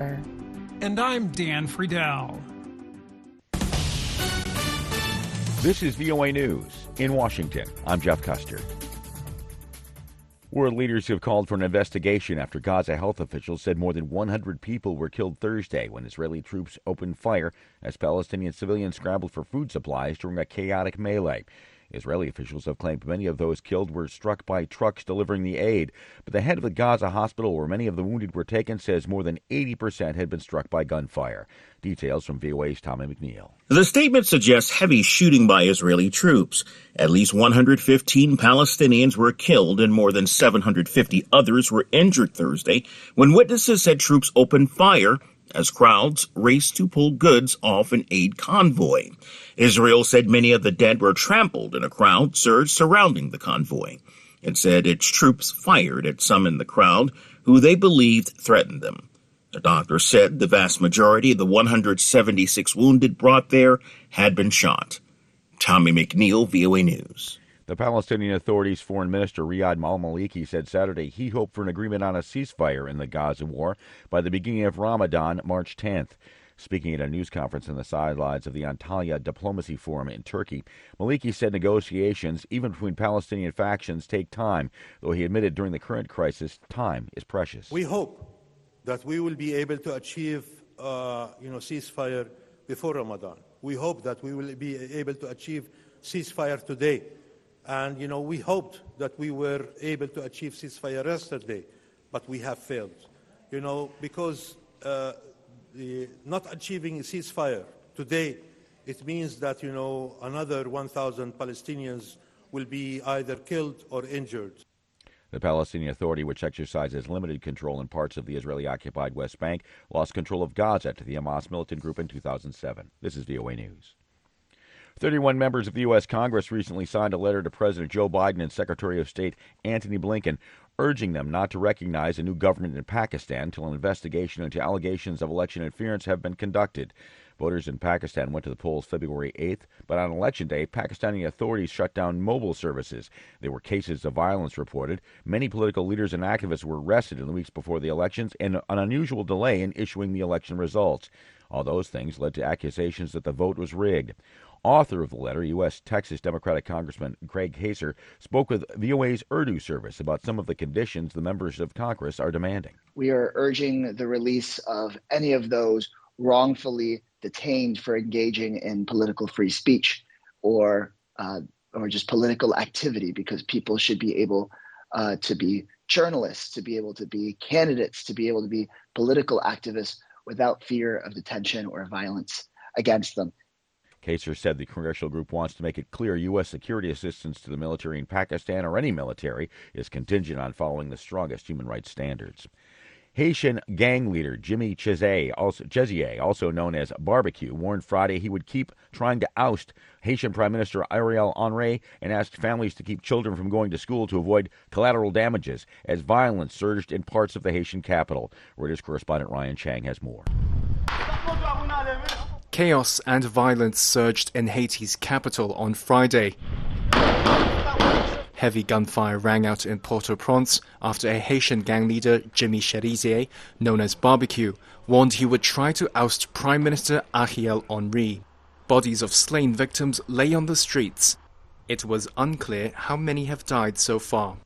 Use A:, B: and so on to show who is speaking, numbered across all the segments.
A: And I'm Dan Friedel.
B: This is VOA News in Washington. I'm Jeff Custer. World leaders have called for an investigation after Gaza health officials said more than 100 people were killed Thursday when Israeli troops opened fire as Palestinian civilians scrambled for food supplies during a chaotic melee. Israeli officials have claimed many of those killed were struck by trucks delivering the aid. But the head of the Gaza hospital, where many of the wounded were taken, says more than 80% had been struck by gunfire. Details from VOA's Tommy McNeil.
C: The statement suggests heavy shooting by Israeli troops. At least 115 Palestinians were killed and more than 750 others were injured Thursday when witnesses said troops opened fire as crowds raced to pull goods off an aid convoy. Israel said many of the dead were trampled in a crowd surge surrounding the convoy. It said its troops fired at some in the crowd who they believed threatened them. The doctor said the vast majority of the 176 wounded brought there had been shot. Tommy McNeil, VOA News.
B: The Palestinian Authority's Foreign Minister Riyad Al Maliki said Saturday he hoped for an agreement on a ceasefire in the Gaza war by the beginning of Ramadan, March 10th. Speaking at a news conference on the sidelines of the Antalya Diplomacy Forum in Turkey, Maliki said negotiations, even between Palestinian factions, take time, though he admitted during the current crisis, time is precious.
D: We hope that we will be able to achieve, uh, you know, ceasefire before Ramadan. We hope that we will be able to achieve ceasefire today and, you know, we hoped that we were able to achieve ceasefire yesterday, but we have failed. You know, because uh, the not achieving ceasefire today, it means that, you know, another 1,000 Palestinians will be either killed or injured.
B: The Palestinian Authority, which exercises limited control in parts of the Israeli occupied West Bank, lost control of Gaza to the Hamas militant group in 2007. This is VOA News. 31 members of the U.S. Congress recently signed a letter to President Joe Biden and Secretary of State Antony Blinken urging them not to recognize a new government in Pakistan until an investigation into allegations of election interference have been conducted. Voters in Pakistan went to the polls February 8th, but on election day, Pakistani authorities shut down mobile services. There were cases of violence reported. Many political leaders and activists were arrested in the weeks before the elections, and an unusual delay in issuing the election results. All those things led to accusations that the vote was rigged. Author of the letter, U.S. Texas Democratic Congressman Greg Casar, spoke with VOA's Urdu service about some of the conditions the members of Congress are demanding.
E: We are urging the release of any of those wrongfully detained for engaging in political free speech or uh, or just political activity, because people should be able uh, to be journalists, to be able to be candidates, to be able to be political activists without fear of detention or violence against them.
B: Casar said the congressional group wants to make it clear U.S. security assistance to the military in Pakistan or any military is contingent on following the strongest human rights standards. Haitian gang leader Jimmy Chezay, also, Chezier, also known as Barbecue, warned Friday he would keep trying to oust Haitian Prime Minister Ariel Henry and asked families to keep children from going to school to avoid collateral damages as violence surged in parts of the Haitian capital. Reuters correspondent Ryan Chang has more.
F: Chaos and violence surged in Haiti's capital on Friday. Heavy gunfire rang out in Port-au-Prince after a Haitian gang leader, Jimmy Cherizier, known as Barbecue, warned he would try to oust Prime Minister Ariel Henry. Bodies of slain victims lay on the streets. It was unclear how many have died so far.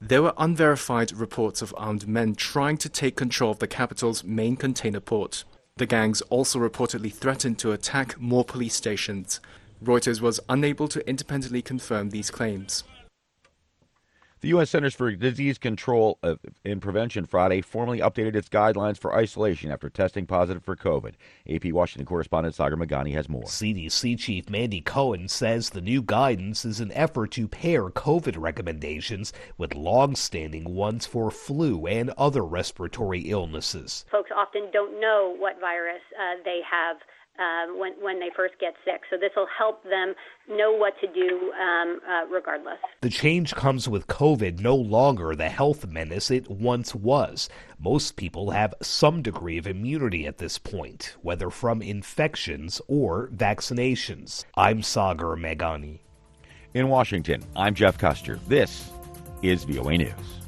F: There were unverified reports of armed men trying to take control of the capital's main container port. The gangs also reportedly threatened to attack more police stations. Reuters was unable to independently confirm these claims.
B: The U.S. Centers for Disease Control and Prevention Friday formally updated its guidelines for isolation after testing positive for COVID. AP Washington correspondent Sagar Meghani has more.
G: CDC Chief Mandy Cohen says the new guidance is an effort to pair COVID recommendations with long-standing ones for flu and other respiratory illnesses.
H: Folks often don't know what virus uh, they have uh, when when they first get sick. So this will help them know what to do um, uh, regardless.
G: The change comes with COVID no longer the health menace it once was. Most people have some degree of immunity at this point, whether from infections or vaccinations. I'm Sagar Meghani.
B: In Washington, I'm Jeff Custer. This is VOA News.